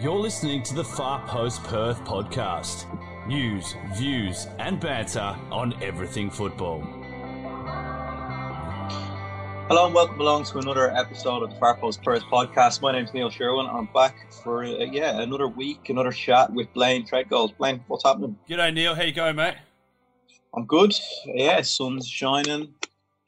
You're listening to the Far Post Perth podcast. News, views, and banter on everything football. Hello and welcome along to another episode of the Far Post Perth podcast. My name's Neil Sherwin. I'm back for uh, yeah another week, another chat with Blayne Treadgold. Blayne, what's happening? G'day Neil, how you going, mate? I'm good. Yeah, sun's shining.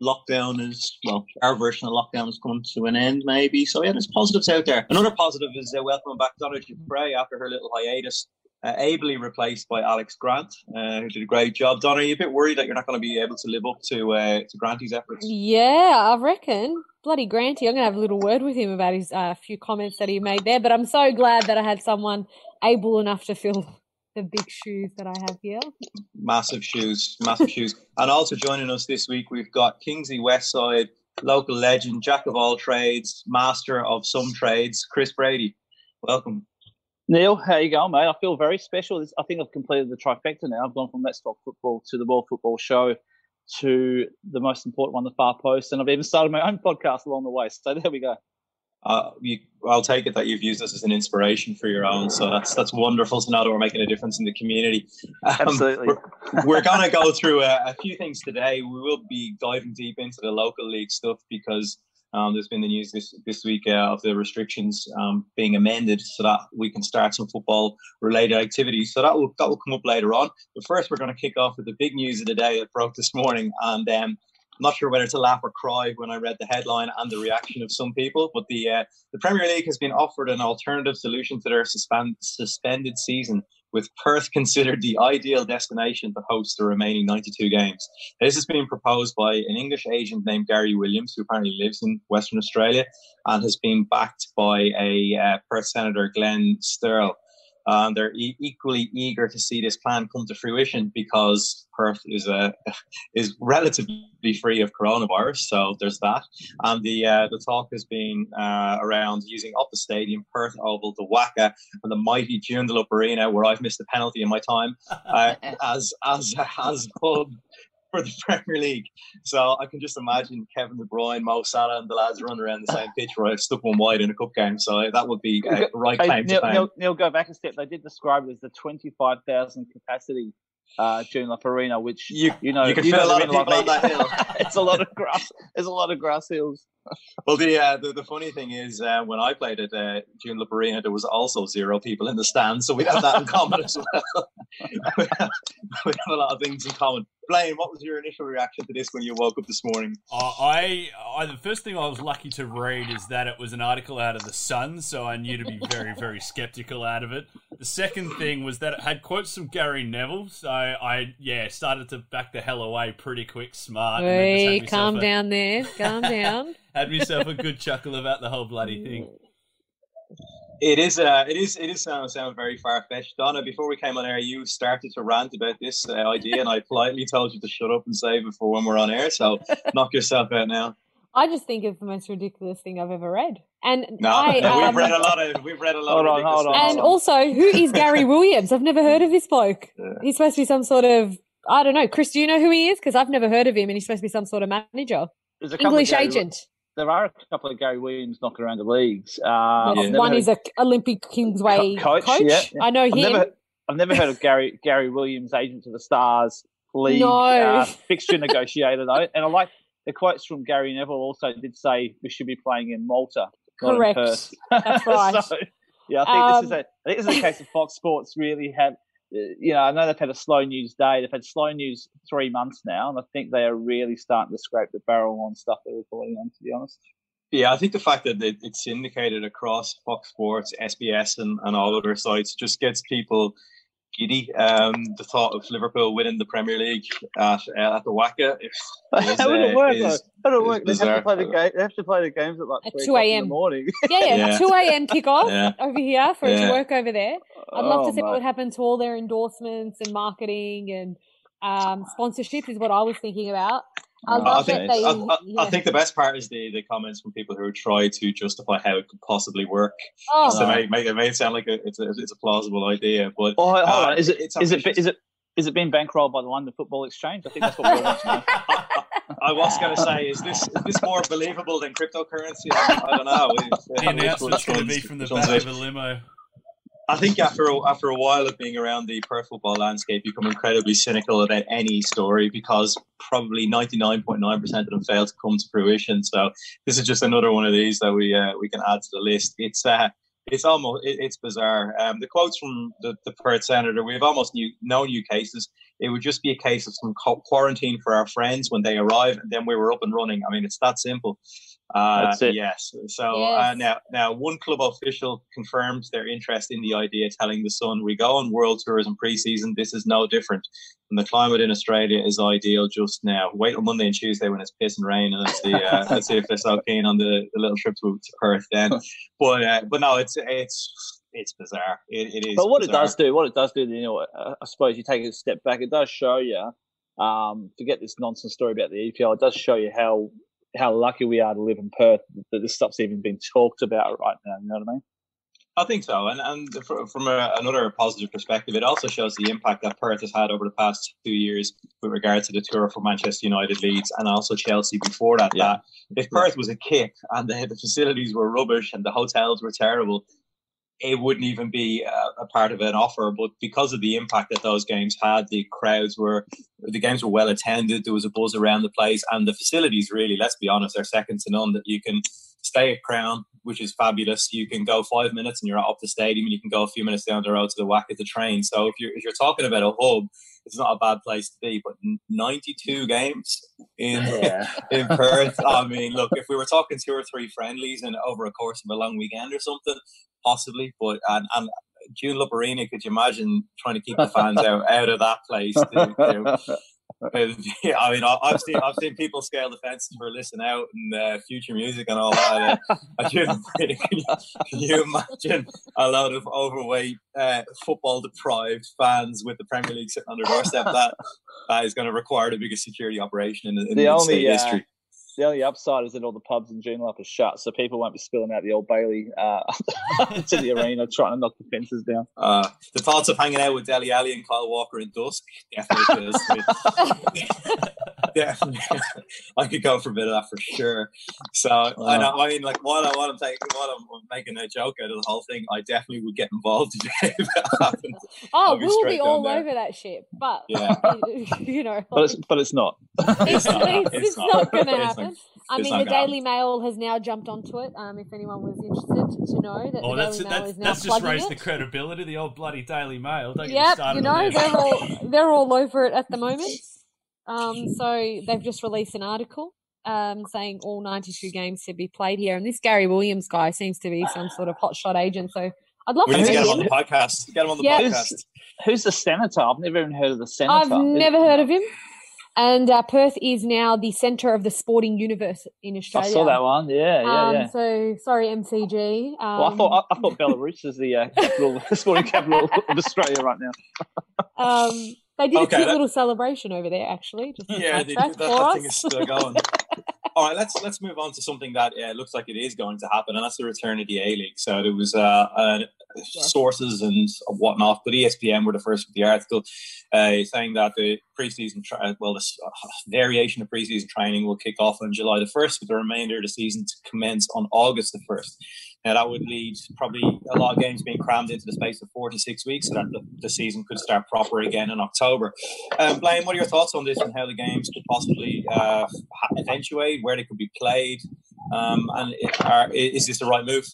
Lockdown is well, our version of lockdown is coming to an end, maybe. So yeah, there's positives out there. Another positive is uh, welcoming back Donna Giuffre after her little hiatus, uh, ably replaced by Alex Grant, uh, who did a great job. Donna, are you a bit worried that you're not going to be able to live up to uh, to Granty's efforts? Yeah, I reckon. Bloody Granty. I'm going to have a little word with him about his uh, few comments that he made there. But I'm so glad that I had someone able enough to fill the big shoes that I have here. Massive shoes, massive shoes. And also joining us this week, we've got Kingsley Westside, local legend, jack of all trades, master of some trades, Chris Brady. Welcome. Neil, how you going, mate? I feel very special. I think I've completed the trifecta now. I've gone from Let's Talk Football to the World Football Show to the most important one, the Far Post, and I've even started my own podcast along the way. So there we go uh, you, I'll take it that you've used this as an inspiration for your own. So that's that's wonderful to know that we're making a difference in the community. Um, Absolutely. We're, we're going to go through a, a, few things today. We will be diving deep into the local league stuff because um, there's been the news this this week uh, of the restrictions um, being amended so that we can start some football related activities. So that will that will come up later on. But first, we're going to kick off with the big news of the day that broke this morning and. Not sure whether to laugh or cry when I read the headline and the reaction of some people, but the uh, the Premier League has been offered an alternative solution to their suspend, suspended season, with Perth considered the ideal destination to host the remaining 92 games. This has been proposed by an English agent named Gary Williams, who apparently lives in Western Australia, and has been backed by a uh, Perth Senator Glenn Sterle. Um, they're e- equally eager to see this plan come to fruition because Perth is a is relatively free of coronavirus. So there's that, and the uh, the talk has been uh, around using Optus Stadium, Perth Oval, the WACA, and the mighty Joondalup Arena, where I've missed a penalty in my time, uh, as as as pub for the Premier League. So I can just imagine Kevin De Bruyne, Mo Salah, and the lads running around the same pitch where I've stuck one wide in a cup game. So that would be a right Neil. Neil, Neil, go back a step. They did describe it as the 25,000 capacity uh, Joondalup Arena, which you, you know you can you fit a lot of people on that hill. it's a lot of grass. There's a lot of grass hills. Well, the, uh, the, the funny thing is, uh, when I played at uh, Joondalup Arena, there was also zero people in the stands, so we have that in common as well. we, have, we have a lot of things in common. Blayne, what was your initial reaction to this when you woke up this morning? Uh, I, I, the first thing I was lucky to read is that it was an article out of the Sun, so I knew to be very, very skeptical out of it. The second thing was that it had quotes from Gary Neville, so I, yeah, started to back the hell away pretty quick, smart. Hey, calm a, down there, calm down. had myself a good chuckle about the whole bloody thing. It is, uh, it is, it is sound, sound very far fetched. Donna, before we came on air, you started to rant about this uh, idea, and I politely told you to shut up and save it for when we're on air. So knock yourself out now. I just think it's the most ridiculous thing I've ever read. And no, I, um, we've read a lot of, we've read a lot hold of on, hold on, And also, who is Gary Williams? I've never heard of this bloke. Yeah. He's supposed to be some sort of, I don't know. Chris, do you know who he is? Because I've never heard of him, and he's supposed to be some sort of manager, English agent there are a couple of Gary Williams knocking around the leagues. Uh, yeah. One is a Olympic Kingsway Co- coach. coach. Yeah. I know I've him. Never, I've never heard of Gary Gary Williams, agent of the Stars league no. uh, fixture negotiator though. And I like the quotes from Gary Neville. Also, did say we should be playing in Malta, Correct. In. That's right. so, yeah, I think um, this is a. I think this is a case of Fox Sports really have you know, I know they've had a slow news day. They've had slow news three months now, and I think they are really starting to scrape the barrel on stuff they're reporting on. To be honest. Yeah, I think the fact that it's syndicated across Fox Sports, SBS, and, and all other sites just gets people giddy. Um, the thought of Liverpool winning the Premier League at, uh, at the WACA. How would it work? Is, How would it work? They have, to play the game, they have to play the games at like at 2 a.m. in the morning. Yeah, yeah, yeah. 2 a.m. kickoff yeah. over here for yeah. it to work over there. I'd love oh, to see man. what would happen to all their endorsements and marketing and um, sponsorship is what I was thinking about. I, I think, they, I, I, yeah. I, think the best part is the, the comments from people who try to justify how it could possibly work. Oh, so make, make, it may sound like a, it's, a, it's a plausible idea, but oh, hold uh, on. is it is it is it is it being bankrolled by the London Football Exchange? I think that's what we want to know. I was going to say, is this is this more believable than cryptocurrency? I, don't know. the uh, announcement's going to be from the back of a limo. I think after a, after a while of being around the Perth football landscape, you become incredibly cynical about any story because probably ninety nine point nine percent of them fail to come to fruition. So this is just another one of these that we uh, we can add to the list. It's uh, it's almost it, it's bizarre. Um, the quotes from the, the Perth senator: "We have almost new, no new cases. It would just be a case of some quarantine for our friends when they arrive, and then we were up and running. I mean, it's that simple." Uh, yes. So yes. Uh, now, now one club official confirmed their interest in the idea, telling the Sun, "We go on world tours in pre-season. This is no different. And the climate in Australia is ideal just now. Wait on Monday and Tuesday when it's piss and rain, and let's see, uh, let's see if they're so keen on the, the little trip to, to Perth then. But uh, but no, it's it's it's bizarre. It, it is. But what bizarre. it does do, what it does do, you know, I suppose you take a step back, it does show you. Um, forget this nonsense story about the EPL. It does show you how how lucky we are to live in Perth that this stuff's even been talked about right now. You know what I mean? I think so, and and from a, another positive perspective, it also shows the impact that Perth has had over the past two years with regard to the tour for Manchester United, Leeds, and also Chelsea before that. Yeah. That if Perth was a kick and the, the facilities were rubbish and the hotels were terrible, it wouldn't even be a, part of an offer. But because of the impact that those games had, the crowds were, the games were well attended. There was a buzz around the place, and the facilities really, let's be honest, are second to none. That you can stay at Crown, which is fabulous. You can go five minutes and you're up the stadium, and you can go a few minutes down the road to the WACA the train. So if you're if you're talking about a hub, it's not a bad place to be. But 92 games in yeah. in Perth. I mean, look, if we were talking two or three friendlies and over a course of a long weekend or something, possibly. But and, and Joondalup Arena, could you imagine trying to keep the fans out out of that place? To, to, yeah, I mean, I've seen I've seen people scale the fences for listen out and uh, future music and all that. Uh, can, you, can, you, imagine a lot of overweight, uh, football deprived fans with the Premier League sitting on their doorstep? That that is going to require the biggest security operation in, in the only, uh, history the only upside is that all the pubs in Joondalup are shut, so people won't be spilling out the old Bailey uh, to the arena trying to knock the fences down. Uh, the thoughts of hanging out with Dele Alli and Kyle Walker in dusk definitely. definitely, I could go for a bit of that for sure. So I know. I mean, like while, I, while I'm taking, while I'm making a joke out of the whole thing, I definitely would get involved today if that happened. Oh, we'll be all there. over that shit, but yeah, you know, but it's but it's not. It's, it's, it's, it's not, not going to happen. I mean, the Daily Mail has now jumped onto it. Um, if anyone was interested to know that oh, the Daily Mail is now that's just raised it. the credibility. The old bloody Daily Mail. Don't yep, you know they're all they're all over it at the moment. Um, so they've just released an article um, saying all 92 games to be played here, and this Gary Williams guy seems to be some sort of hotshot agent. So I'd love we to need to get him on the podcast. Get him on the yep. podcast. Who's, who's the senator? I've never even heard of the senator. I've never heard of him. And uh, Perth is now the centre of the sporting universe in Australia. I saw that one. Yeah, yeah, um, yeah. So sorry, MCG. Um, well, I thought I, I thought Belarus is the uh, capital, sporting capital of Australia right now. um, they did okay, a cute that... little celebration over there, actually. Just yeah, they, that, that thing is still going. All right, let's let's move on to something that uh, looks like it is going to happen, and that's the return of the A League. So there was uh, uh, sources and whatnot, but ESPN were the first with the article uh, saying that the preseason, tra- well, this uh, variation of preseason training will kick off on July the first, with the remainder of the season to commence on August the first. Now that would lead probably a lot of games being crammed into the space of four to six weeks, so that the, the season could start proper again in October. Um, Blayne, what are your thoughts on this and how the games could possibly uh, eventuate, where they could be played, um, and are, is this the right move?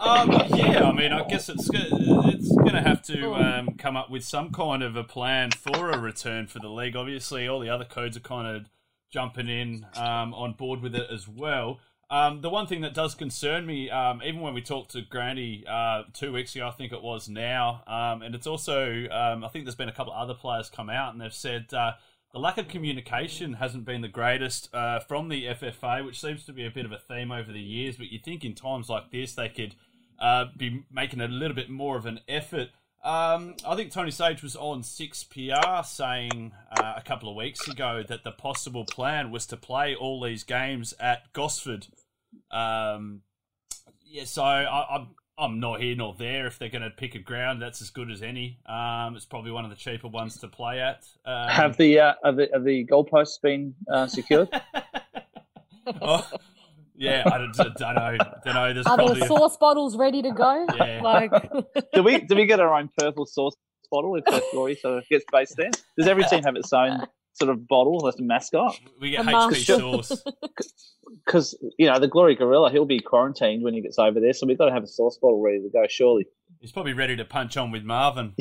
Um, yeah, I mean, I guess it's it's going to have to um, come up with some kind of a plan for a return for the league. Obviously, all the other codes are kind of jumping in um, on board with it as well. Um, the one thing that does concern me, um, even when we talked to Granty uh, two weeks ago, I think it was now, um, and it's also, um, I think there's been a couple of other players come out and they've said uh, the lack of communication hasn't been the greatest uh, from the FFA, which seems to be a bit of a theme over the years. But you think in times like this, they could uh, be making a little bit more of an effort. Um, I think Tony Sage was on 6PR saying uh, a couple of weeks ago that the possible plan was to play all these games at Gosford um, yeah, so I, I'm I'm not here nor there. If they're going to pick a ground, that's as good as any. Um, it's probably one of the cheaper ones to play at. Um, have the uh, have the, have the goalposts been uh, secured? oh, Yeah, I don't, don't know. Don't know. There's Are probably there sauce bottles ready to go? Yeah. Like, do we do we get our own purple sauce bottle if Perth Glory sort of gets based there? Does every team have its own sort of bottle that's a mascot? we get A HP mascot. sauce. Because you know the Glory Gorilla, he'll be quarantined when he gets over there, so we've got to have a sauce bottle ready to go. Surely. He's probably ready to punch on with Marvin.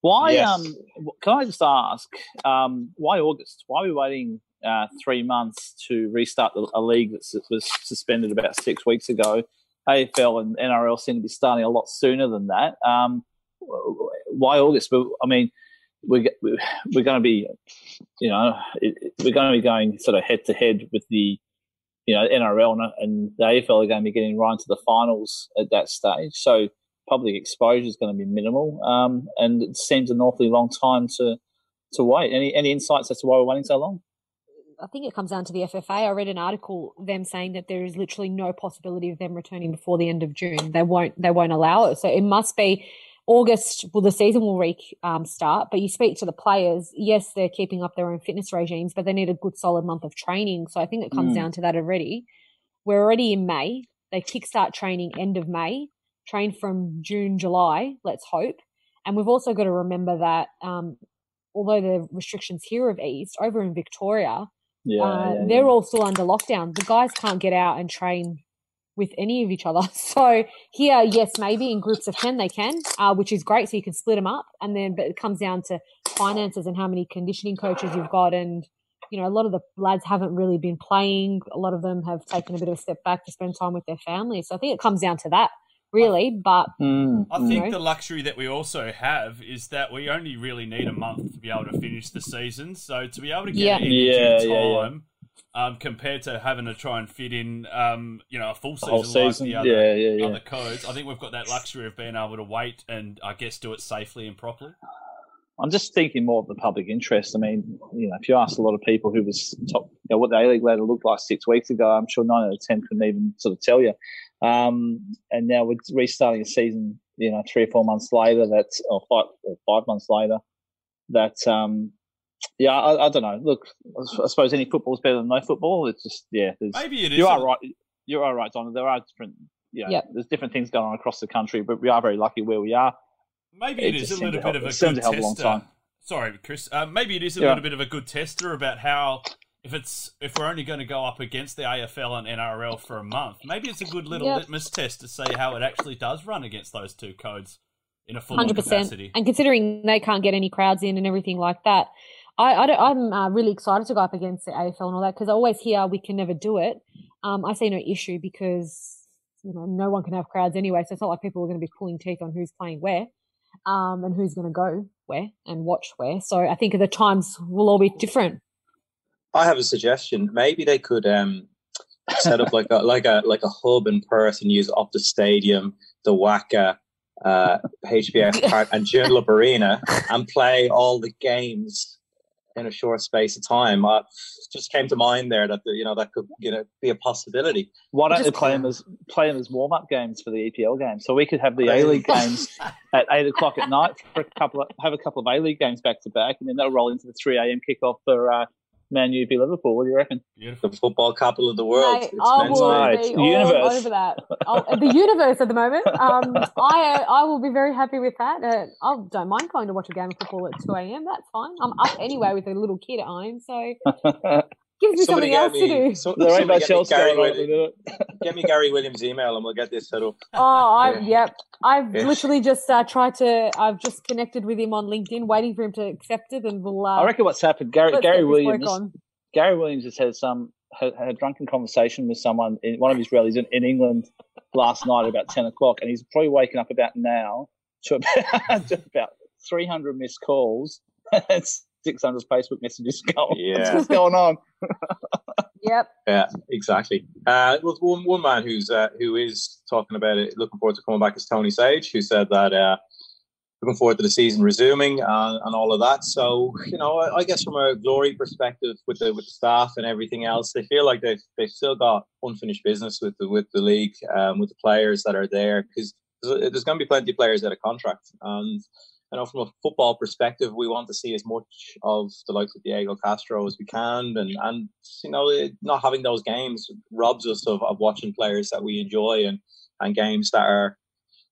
Why? Yes. Um, can I just ask? Um, why August? Why are we waiting uh, three months to restart a league that was suspended about six weeks ago? AFL and NRL seem to be starting a lot sooner than that. Um, why August? But, I mean, we're we're going to be, you know, we're going to be going sort of head to head with the, you know, NRL and, and the AFL are going to be getting right into the finals at that stage. So public exposure is going to be minimal, um, and it seems an awfully long time to to wait. Any any insights as to why we're waiting so long? I think it comes down to the FFA. I read an article them saying that there is literally no possibility of them returning before the end of June. They won't. They won't allow it. So it must be August. Well, the season will re um, start. But you speak to the players. Yes, they're keeping up their own fitness regimes, but they need a good solid month of training. So I think it comes Mm. down to that already. We're already in May. They kickstart training end of May. Train from June, July. Let's hope. And we've also got to remember that um, although the restrictions here have eased, over in Victoria, Yeah, uh, yeah, they're yeah. all still under lockdown. The guys can't get out and train with any of each other. So here, yes, maybe in groups of ten they can, uh, which is great. So you can split them up, and then but it comes down to finances and how many conditioning coaches you've got, and you know a lot of the lads haven't really been playing. A lot of them have taken a bit of a step back to spend time with their families. So I think it comes down to that really. But Mm, I mm. think know? the luxury that we also have is that we only really need a month to be able to finish the season. So to be able to get Yeah. it in Yeah, due yeah, yeah. time, um, compared to having to try and fit in, um, you know, a full The season, whole like the other, yeah, yeah, yeah. other codes, I think we've got that luxury of being able to wait and I guess do it safely and properly. I'm just thinking more of the public interest. I mean, you know, if you ask a lot of people who was top, you know, what the A League ladder looked like six weeks ago, I'm sure nine out of ten couldn't even sort of tell you. Um, and now we're restarting a season, you know, three or four months later. That's or five or five months later. That um, yeah, I, I don't know. Look, I suppose any football is better than no football. It's just yeah. There's, Maybe it is. You are right. You are right, Donald. There are different. Yeah, there's different things going on across the country, but we are very lucky where we are. Maybe It it is a little to help- bit of a seemed good to help a long tester. time. Sorry, Chris. Uh, maybe it is a Yeah. little bit of a good tester about how if it's if we're only going to go up against the AFL and NRL for a month, maybe it's a good little Yep. litmus test to see how it actually does run against those two codes in a full hundred percent. capacity. And considering they can't get any crowds in and everything like that, I, I don't, I'm uh, really excited to go up against the AFL and all that because I always hear we can never do it. Um, I see no issue because you know no one can have crowds anyway, so it's not like people are going to be pulling teeth on who's playing where, um, and who's going to go where and watch where. So I think the times will all be different. I have a suggestion. Maybe they could um, set up like a like a like a hub in Perth and use Optus Stadium, the WACA, uh, HBF Park, and Joondalup Arena, and play all the games in a short space of time. Uh, just came to mind there that you know that could you know be a possibility. Why don't Just they play them as play them as warm up games for the EPL games? So we could have the A League games at eight o'clock at night for a couple of have a couple of A League games back to back, and then they'll roll into the three a.m. kickoff for uh, Man U v Liverpool. What do you reckon? Beautiful. The football capital of the world. Mate, It's I will Right. be Universe. all over that. I'll, the universe at the moment. Um, I uh, I will be very happy with that. Uh, I don't mind going to watch a game of football at two a.m. That's fine. I'm up anyway with a little kid at home, so Gives me somebody something else me, to do. So, Gary Williams, get me Gary Williams' email and we'll get this set up. Oh, I, yeah. yep. I've yeah. literally just uh, tried to. I've just connected with him on LinkedIn, waiting for him to accept it, and we'll. Uh, I reckon what's happened, Gary, Gary Williams. Gary Williams has had some had a drunken conversation with someone in one of his rallies in, in England last night about ten o'clock, and he's probably waking up about now to about, to about three hundred missed calls. 600 Facebook messages going. Yeah. What's going on? yep. Yeah, exactly. Uh, well, one, one man who's uh, who is talking about it, looking forward to coming back is Tony Sage, who said that uh, looking forward to the season resuming and, and all of that. So, you know, I, I, guess from a glory perspective with the with the staff and everything else, they feel like they've they've still got unfinished business with the with the league, um, with the players that are there because there's going to be plenty of players that are contract and you know, from a football perspective, we want to see as much of the likes of Diego Castro as we can, and and you know, not having those games robs us of, of watching players that we enjoy and and games that are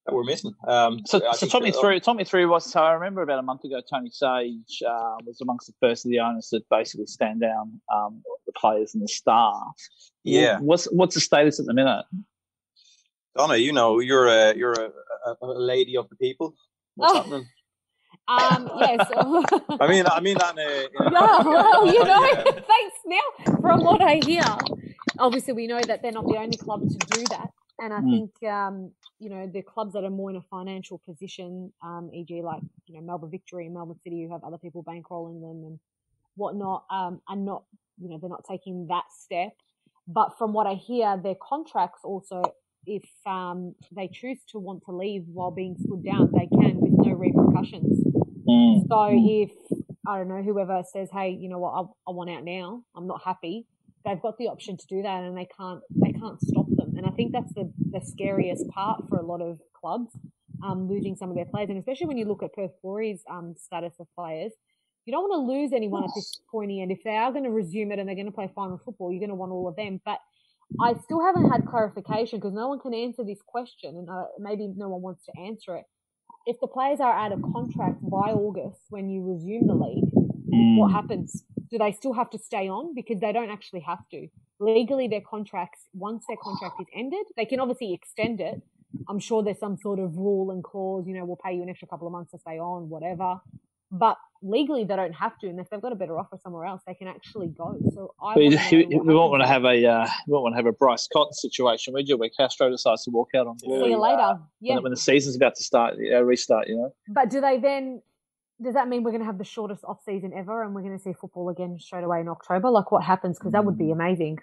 that we're missing. Um, so, so talk me through. Talk me through what. So I remember about a month ago, Tony Sage uh, was amongst the first of the owners that basically stand down um, the players and the staff. Yeah. What's what's the status at the minute? Donna, you know, you're a you're a, a, a lady of the people. What's oh. happening? Um, yes. I mean, I mean that. In a, in a yeah, well, you know, thanks. Now, from what I hear, obviously we know that they're not the only club to do that, and I mm. think um, you know the clubs that are more in a financial position, um, e.g., like you know Melbourne Victory and Melbourne City, who have other people bankrolling them and whatnot, um, are not you know they're not taking that step. But from what I hear, their contracts also, if um, they choose to want to leave while being stood down, they can with no repercussions. Mm. So if I don't know whoever says, "Hey, you know what, I, I want out now. I'm not happy," they've got the option to do that, and they can't they can't stop them. And I think that's the the scariest part for a lot of clubs, um, losing some of their players, and especially when you look at Perth Glory's um, status of players. You don't want to lose anyone at this pointy end. If they are going to resume it and they're going to play final football, you're going to want all of them. But I still haven't had clarification because no one can answer this question, and uh, maybe no one wants to answer it. If the players are out of contract by August when you resume the league, mm. what happens? Do they still have to stay on? Because they don't actually have to. Legally, their contracts, once their contract is ended, they can obviously extend it. I'm sure there's some sort of rule and clause, you know, we'll pay you an extra couple of months to stay on, whatever. But legally, they don't have to. And if they've got a better offer somewhere else, they can actually go. So I we, we won't want to have a uh, we won't want to have a Bryce Cotton situation, would you? Where Castro decides to walk out on See you later. Uh, yeah. When, when, the season's about to start, uh, restart, you know. But do they then does that mean we're going to have the shortest off season ever and we're going to see football again straight away in October? Like what happens? Because that would be mm. amazing.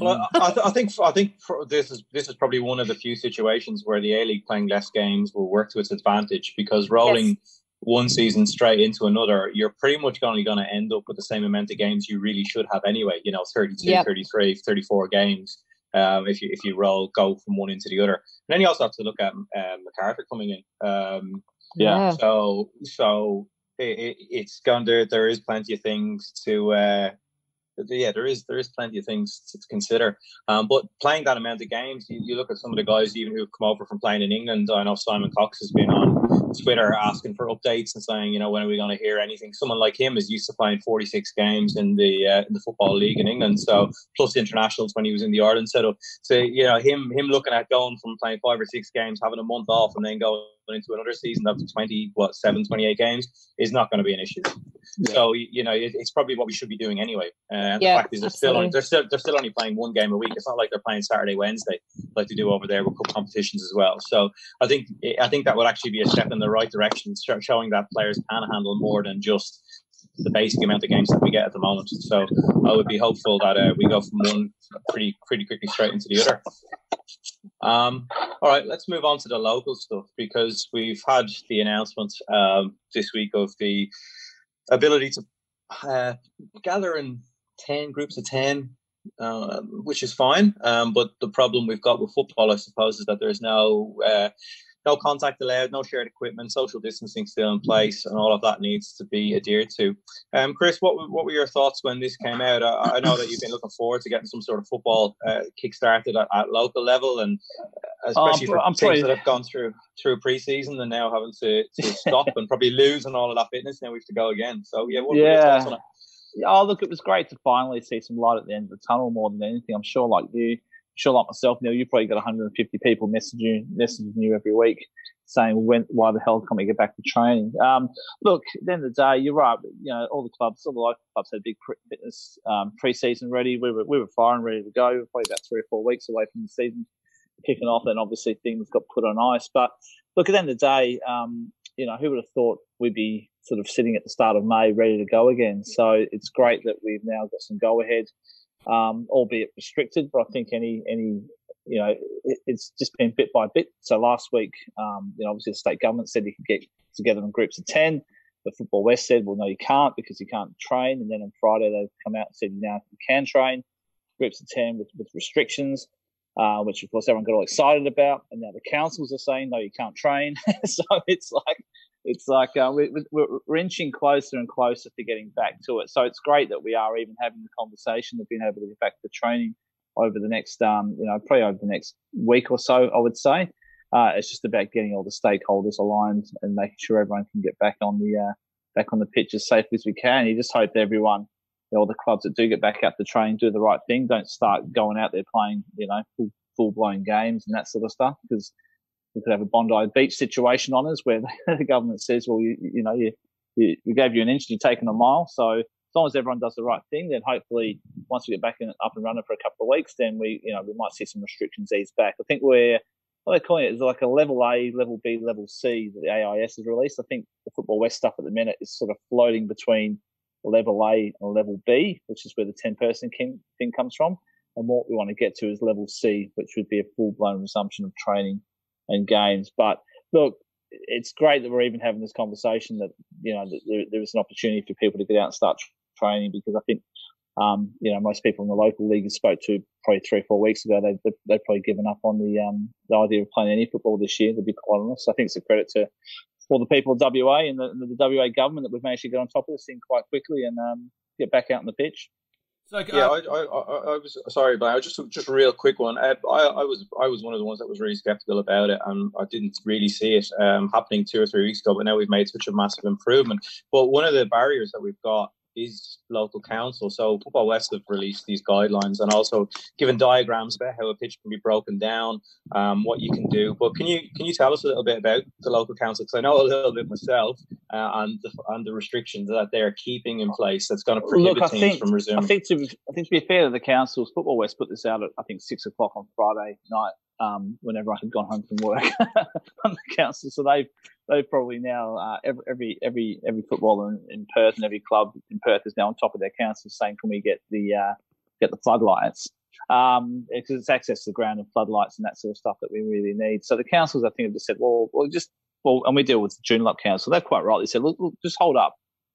well, I, th- I, think I think this is this is probably one of the few situations where the A League playing less games will work to its advantage because rolling yes. One season straight into another, you're pretty much only going to end up with the same amount of games you really should have anyway. You know, 32, yep. 33, 34 games. Um, if you if you roll go from one into the other, and then you also have to look at um, Macarthur coming in. Um, yeah. So so it, it, it's gone there. There is plenty of things to. Uh, yeah, there is there is plenty of things to consider. Um, but playing that amount of games, you, you look at some of the guys even who've come over from playing in England. I know Simon Cox has been on Twitter asking for updates and saying, you know, when are we going to hear anything? Someone like him is used to playing 46 games in the uh, in the football league in England, so plus internationals when he was in the Ireland setup. So you know, him him looking at going from playing five or six games, having a month off, and then going into another season of 20, what, 7, 28 games is not going to be an issue. Yeah. So, you know, it, it's probably what we should be doing anyway. Uh, and yeah, the fact is they're still, only, they're, still, they're still only playing one game a week. It's not like they're playing Saturday, Wednesday, like they do over there with cup competitions as well. So I think I think that would actually be a step in the right direction, showing that players can handle more than just the basic amount of games that we get at the moment. So I would be hopeful that uh, we go from one pretty pretty quickly straight into the other. Um, all right, let's move on to the local stuff because we've had the announcement um, this week of the ability to uh, gather in 10 groups of 10, uh, which is fine. Um, but the problem we've got with football, I suppose, is that there's no uh, no contact allowed, no shared equipment, social distancing still in place, and all of that needs to be adhered to. Um, Chris, what what were your thoughts when this came out? I, I know that you've been looking forward to getting some sort of football uh, kick-started at, at, local level, and uh, especially um, for I'm teams that have gone through through pre-season and now having to, to stop and probably lose and all of that fitness. Now we have to go again. So yeah, what yeah. Oh, look, it was great to finally see some light at the end of the tunnel more than anything. I'm sure, like you, sure like myself, Neil, you've probably got 150 people messaging messaging you every week saying when why the hell can't we get back to training? Um, look, at the end of the day, you're right. You know, all the clubs, all the local clubs had big pre- fitness um, pre-season ready. We were we were firing ready to go. We were probably about three or four weeks away from the season kicking off, and obviously things got put on ice. But look, at the end of the day, um, you know, who would have thought we'd be sort of sitting at the start of May ready to go again? So it's great that we've now got some go ahead um, albeit restricted. But I think any any you know it, it's just been bit by bit. So last week, um, you know, obviously the state government said you could get together in groups of ten. The Football West said, well, no, you can't because you can't train. And then on Friday they've come out and said now you can train groups of ten with, with restrictions. Uh, which of course everyone got all excited about. And now the councils are saying, no, you can't train. so it's like, it's like uh, we, we're, we're inching closer and closer to getting back to it. So it's great that we are even having the conversation of being able to get back to training over the next, um, you know, probably over the next week or so, I would say. Uh, it's just about getting all the stakeholders aligned and making sure everyone can get back on the uh, back on the pitch as safely as we can. You just hope everyone, you know, the clubs that do get back out to train do the right thing. Don't start going out there playing, you know, full, full blown games and that sort of stuff because we could have a Bondi Beach situation on us where the government says, well, you, you know, you, you, we gave you an inch, you've taken a mile. So as long as everyone does the right thing, then hopefully once we get back in, up and running for a couple of weeks, then we, you know, we might see some restrictions ease back. I think we're, what they're calling it is like a level A, level B, level C that the AIS has released. I think the Football West stuff at the minute is sort of floating between level A and level B, which is where the 10 person thing comes from. And what we want to get to is level C, which would be a full blown resumption of training and games. But look, it's great that we're even having this conversation that, you know, that there, there is an opportunity for people to get out and start training because I think um, you know, most people in the local league spoke to probably three or four weeks ago, they, they, they've probably given up on the, um, the idea of playing any football this year, to be quite honest. I think it's a credit to all the people of WA and the, the, WA government that we've managed to get on top of this thing quite quickly and um, get back out on the pitch. Like, yeah, uh, I, I, I, was sorry, but I was just just a real quick one. I, I, was I was one of the ones that was really skeptical about it, and I didn't really see it um, happening two or three weeks ago. But now we've made such a massive improvement. But one of the barriers that we've got is local councils. So Football West have released these guidelines and also given diagrams about how a pitch can be broken down, um, what you can do. But can you can you tell us a little bit about the local council? Because I know a little bit myself uh, and the, and the restrictions that they are keeping in place that's going to prohibit Look, teams think, from resuming. I think to I think to be fair to the councils, Football West put this out at I think six o'clock on Friday night um, when everyone had gone home from work on the council. So they've they've probably now uh, every every every every footballer in, in, Perth and every club in Perth is now on top of their council saying, "Can we get the uh, get the floodlights?" Um, because it's access to the ground and floodlights and that sort of stuff that we really need. So the councils, I think, have just said, "Well, well, just well," and we deal with the Joondalup Council. They're quite right. They said, "Look, look just hold up."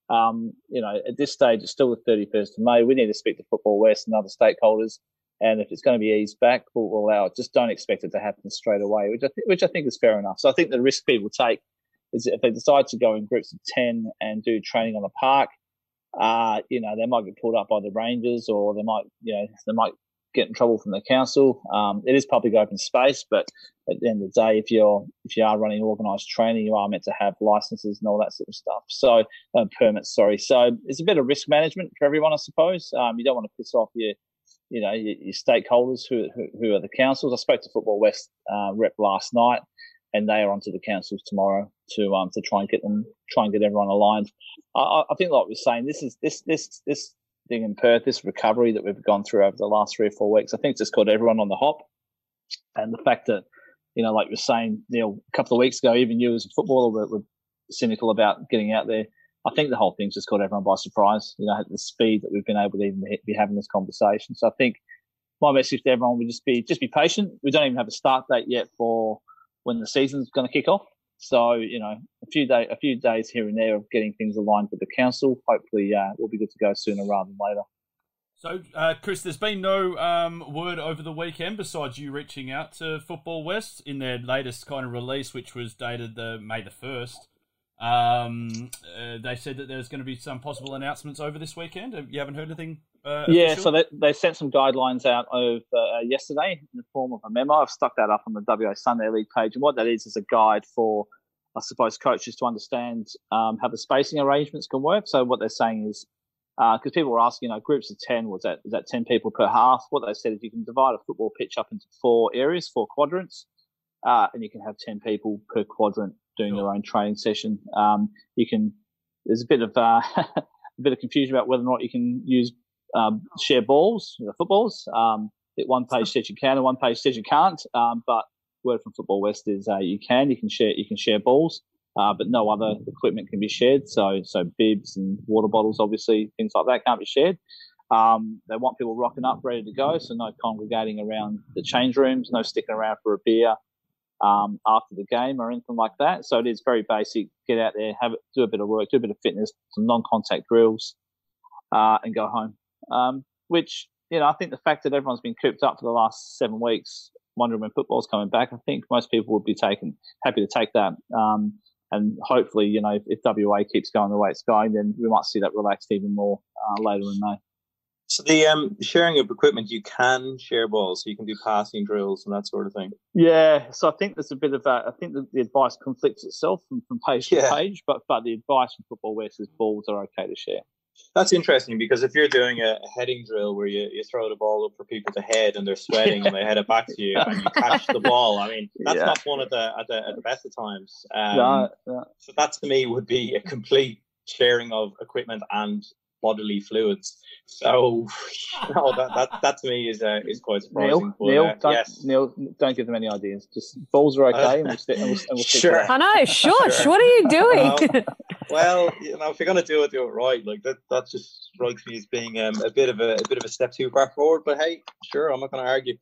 Um, you know, at this stage, it's still the 31st of May. We need to speak to Football West and other stakeholders and if it's going to be eased back, we'll, we'll allow it. Just don't expect it to happen straight away, which I, th- which I think is fair enough. So I think the risk people take is if they decide to go in groups of 10 and do training on the park, uh, you know, they might get pulled up by the Rangers or they might, you know, they might get in trouble from the council. Um, it is public open space, but at the end of the day, if you're, if you are running organised training, you are meant to have licenses and all that sort of stuff. So, uh, permits, sorry. So it's a bit of risk management for everyone, I suppose. Um, you don't want to piss off your, you know, your, your stakeholders who, who, who, are the councils. I spoke to Football West uh, rep last night, and they are onto the councils tomorrow to um to try and get them try and get everyone aligned. I, I think, like we're saying, this is this this this thing in Perth, this recovery that we've gone through over the last three or four weeks. I think it's just got everyone on the hop, and the fact that you know, like you're saying, you know, a couple of weeks ago, even you as a footballer were, were cynical about getting out there. I think the whole thing's just caught everyone by surprise. You know, the speed that we've been able to even be having this conversation. So I think my message to everyone would just be just be patient. We don't even have a start date yet for when the season's going to kick off. So you know, a few day, a few days here and there of getting things aligned with the council. Hopefully, uh, we'll be good to go sooner rather than later. So, uh, Chris, there's been no um, word over the weekend besides you reaching out to Football West in their latest kind of release, which was dated the May the first. Um, uh, they said that there's going to be some possible announcements over this weekend. You haven't heard anything? Uh, yeah, so they, they sent some guidelines out of uh, yesterday in the form of a memo. I've stuck that up on the WA Sunday League page, and what that is is a guide for, I suppose, coaches to understand um, how the spacing arrangements can work. So what they're saying is, because uh, people were asking, you know, groups of ten was that is that ten people per half? What they said is you can divide a football pitch up into four areas, four quadrants, uh, and you can have ten people per quadrant doing sure. their own training session. Um, you can. There's a bit of uh, a bit of confusion about whether or not you can use um, share balls, you know, footballs. Um, one page says you can, and one page says you can't. Um, but word from Football West is uh, you can. You can share. You can share balls, uh, but no other equipment can be shared. So so bibs and water bottles, obviously things like that can't be shared. Um, they want people rocking up, ready to go. So no congregating around the change rooms, no sticking around for a beer um, after the game or anything like that. So it is very basic. Get out there, have it, do a bit of work, do a bit of fitness, some non-contact drills, uh, and go home. Um, which you know, I think the fact that everyone's been cooped up for the last seven weeks, wondering when football's coming back, I think most people would be taken happy to take that. Um, and hopefully, you know, if, if WA keeps going the way it's going, then we might see that relaxed even more uh, later in May. So the um, sharing of equipment, you can share balls, so you can do passing drills and that sort of thing. Yeah, so I think there's a bit of a, I think that the advice conflicts itself from, from page Yeah. to page, but but the advice from Football West is balls are okay to share. That's interesting because if you're doing a, a heading drill where you, you throw the ball up for people to head and they're sweating and they head it back to you and you catch the ball, I mean that's Yeah. not one of the at the, at the best of times. Um, no, no. So that to me would be a complete sharing of equipment and bodily fluids. So no, that, that that to me is uh, is quite surprising. Neil, but, Neil, uh, don't, yes. Neil, don't give them any ideas. Just balls are okay, and we'll, stick, and we'll, and we'll Sure. to. I know, shush. Sure. What are you doing? Well, you know, if you're gonna do it, do it right. Like that, that just strikes me as being um, a bit of a, a bit of a step too far forward. But hey, sure, I'm not gonna argue.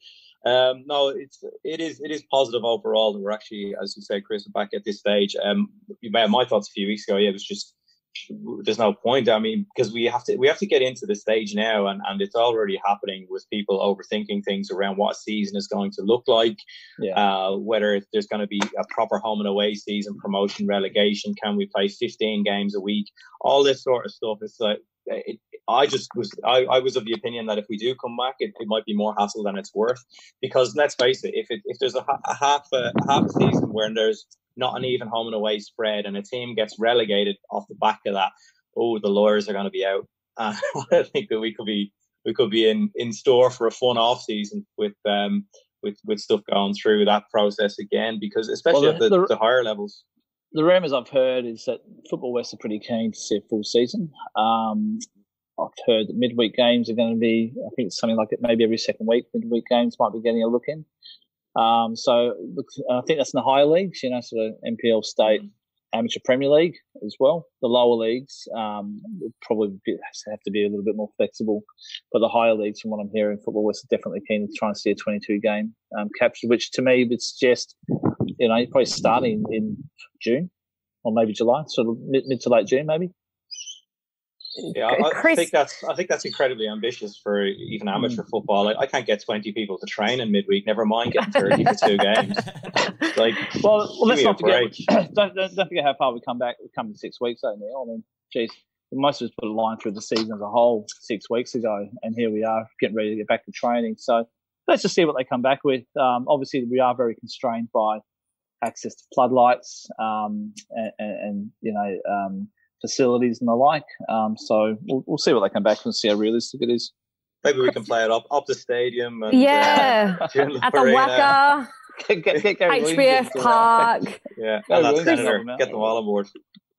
Um, no, it's it is it is positive overall that we're actually, as you say, Chris, back at this stage. Um, you may have my thoughts a few weeks ago. Yeah, it was just there's no point. I mean, because we have to we have to get into the stage now, and and it's already happening with people overthinking things around what a season is going to look like. Yeah. Uh, whether there's going to be a proper home and away season, promotion, relegation, can we play 15 games a week? All this sort of stuff. It's like it, I just was I, I was of the opinion that if we do come back, it, it might be more hassle than it's worth. Because let's face it, if it, if there's a, ha- a half a, a half a season where there's not an even home and away spread, and a team gets relegated off the back of that, oh, the lawyers are going to be out. Uh, I think that we could be we could be in, in store for a fun off season with um with, with stuff going through that process again because especially Well, at the, the- the higher levels. the rumours I've heard is that Football West are pretty keen to see a full season. Um, I've heard that midweek games are going to be, I think it's something like it, maybe every second week, midweek games might be getting a look in. Um, so I think that's in the higher leagues, you know, sort of NPL state, amateur Premier League as well. The lower leagues um, will probably have to be a little bit more flexible, but the higher leagues, from what I'm hearing, Football are definitely keen to try and see a 22 game um, captured, which to me would suggest, you know, probably starting in June or maybe July, sort of mid, mid to late June, maybe. Yeah, I, I think that's I think that's incredibly ambitious for even amateur Mm. football. Like, I can't get twenty people to train in midweek. Never mind getting thirty for two games. Like, Well, well let's not forget. don't, don't, don't forget how far we come back. We come in six weeks, though, Neil. I mean, geez, most of us put a line through the season as a whole six weeks ago, and here we are getting ready to get back to training. So let's just see what they come back with. Um, obviously, we are very constrained by access to floodlights um, and, and, and you know um, facilities and the like. Um, so we'll, we'll see what they come back and see how realistic it is. maybe we can play it up up the stadium. And, yeah. uh, Joondalup At the Arena. WACA, Get, get, get Gary Williams HBF. Park. Yeah, Go and that Williams, senator, help 'em out. get them all on board.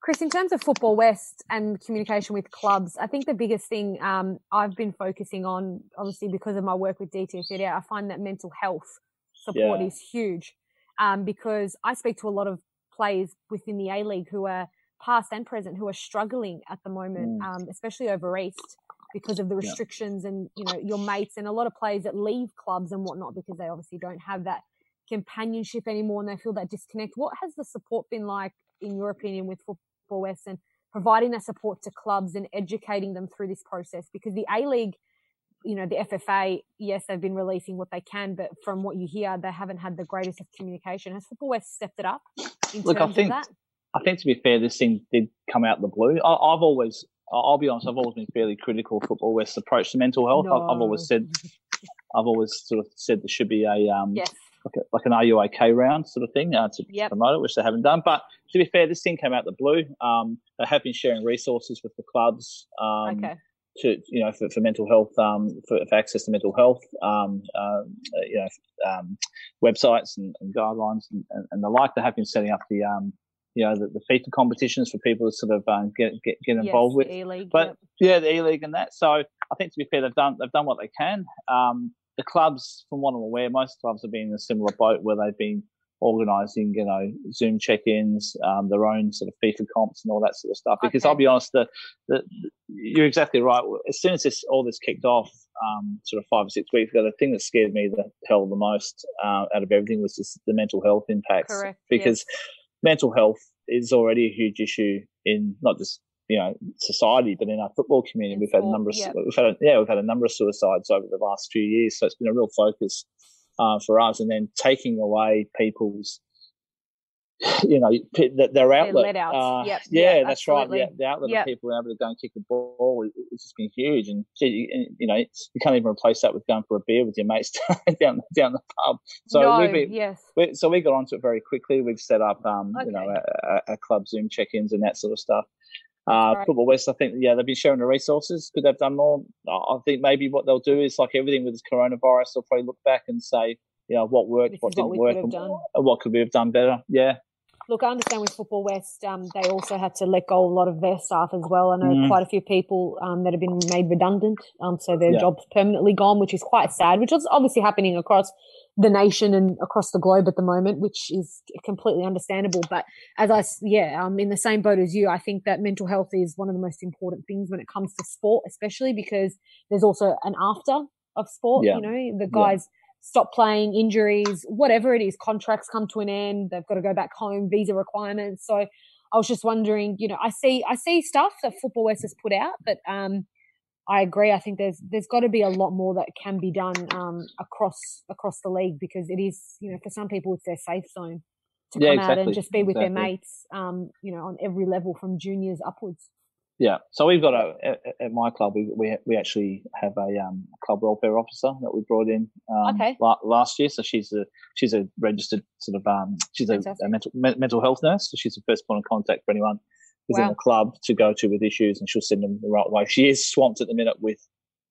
Chris, in terms of Football West and communication with clubs, I think the biggest thing um, I've been focusing on, obviously because of my work with DTFD, I find that mental health support Yeah. is huge um, because I speak to a lot of players within the A League who are past and present who are struggling at the moment, Mm. um, especially over East because of the Yeah. restrictions and you know your mates and a lot of players that leave clubs and whatnot because they obviously don't have that companionship anymore and they feel that disconnect. What has the support been like, in your opinion, with Football West and providing that support to clubs and educating them through this process? Because the A League, you know, the FFA, yes, they've been releasing what they can, but from what you hear, they haven't had the greatest of communication. Has Football West stepped it up in Look, I think- of that? I think to be fair, this thing did come out of the blue. I, I've always, I'll be honest, I've always been fairly critical of Football West's approach to mental health. I've, I've always said, I've always sort of said there should be a um, Yes. like, a, like an OK round sort of thing uh, to Yep. promote it, which they haven't done. But to be fair, this thing came out of the blue. Um, they have been sharing resources with the clubs. Um, okay. to you know for, for mental health um for, for access to mental health um uh, you know um websites and, and guidelines and, and, and the like they have been setting up the um you know the, the FIFA competitions for people to sort of um, get get get involved yes, with but yep. yeah, the E League and that. So I think to be fair, they've done they've done what they can. Um, the clubs, from what I'm aware, most clubs have been in a similar boat where they've been organising, you know, Zoom check-ins, um, their own sort of FIFA comps and all that sort of stuff. Because Okay. I'll be honest, the, the, you're exactly right. As soon as this all this kicked off, um, sort of five or six weeks ago, the thing that scared me the hell the most uh, out of everything was just the mental health impacts. Correct, Because mental health is already a huge issue in not just you know society, but in our football community. We've had a number of yeah. we've had a, yeah we've had a number of suicides over the last few years, so it's been a real focus uh, for us. And then taking away people's you know, their outlet. Their uh, yep. Yeah, yep, that's absolutely. right. The, the outlet Yep. of people able to go and kick the ball, it- it's just been huge. And you, know, you can't even replace that with going for a beer with your mates down down the pub. So no, we've been, yes. we, so we got onto it very quickly. We've set up, um, you know, a, club Zoom check-ins and that sort of stuff. Uh, right. Football West, I think, yeah, they've been sharing the resources. Could they've done more? I think maybe what they'll do is like everything with this coronavirus, they'll probably look back and say, you know, what worked, This what didn't work, and what could we have done better? Yeah, Look, I understand with Football West, um, they also had to let go a lot of their staff as well. I know Mm. quite a few people um, that have been made redundant, um, so their Yeah. jobs permanently gone, which is quite sad. Which is obviously happening across the nation and across the globe at the moment, which is completely understandable. But as I, yeah, I'm in the same boat as you. I think that mental health is one of the most important things when it comes to sport, especially because there's also an after of sport. Yeah. You know, the Yeah. Stop playing, injuries, whatever it is, contracts come to an end, they've got to go back home, visa requirements. So I was just wondering, you know, I see I see stuff that Football West has put out, but um I agree. I think there's there's got to be a lot more that can be done um across across the league because it is, you know, for some people it's their safe zone to Yeah, come out and just be with their mates, um, you know, on every level from juniors upwards. Yeah. So we've got a at, at my club, we we we actually have a um, club welfare officer that we brought in um, Okay. la- last year. So she's a she's a registered sort of um, she's a, a mental me- mental health nurse. So she's the first point of contact for anyone who's in Wow. the club to go to with issues, and she'll send them the right way. She is swamped at the minute with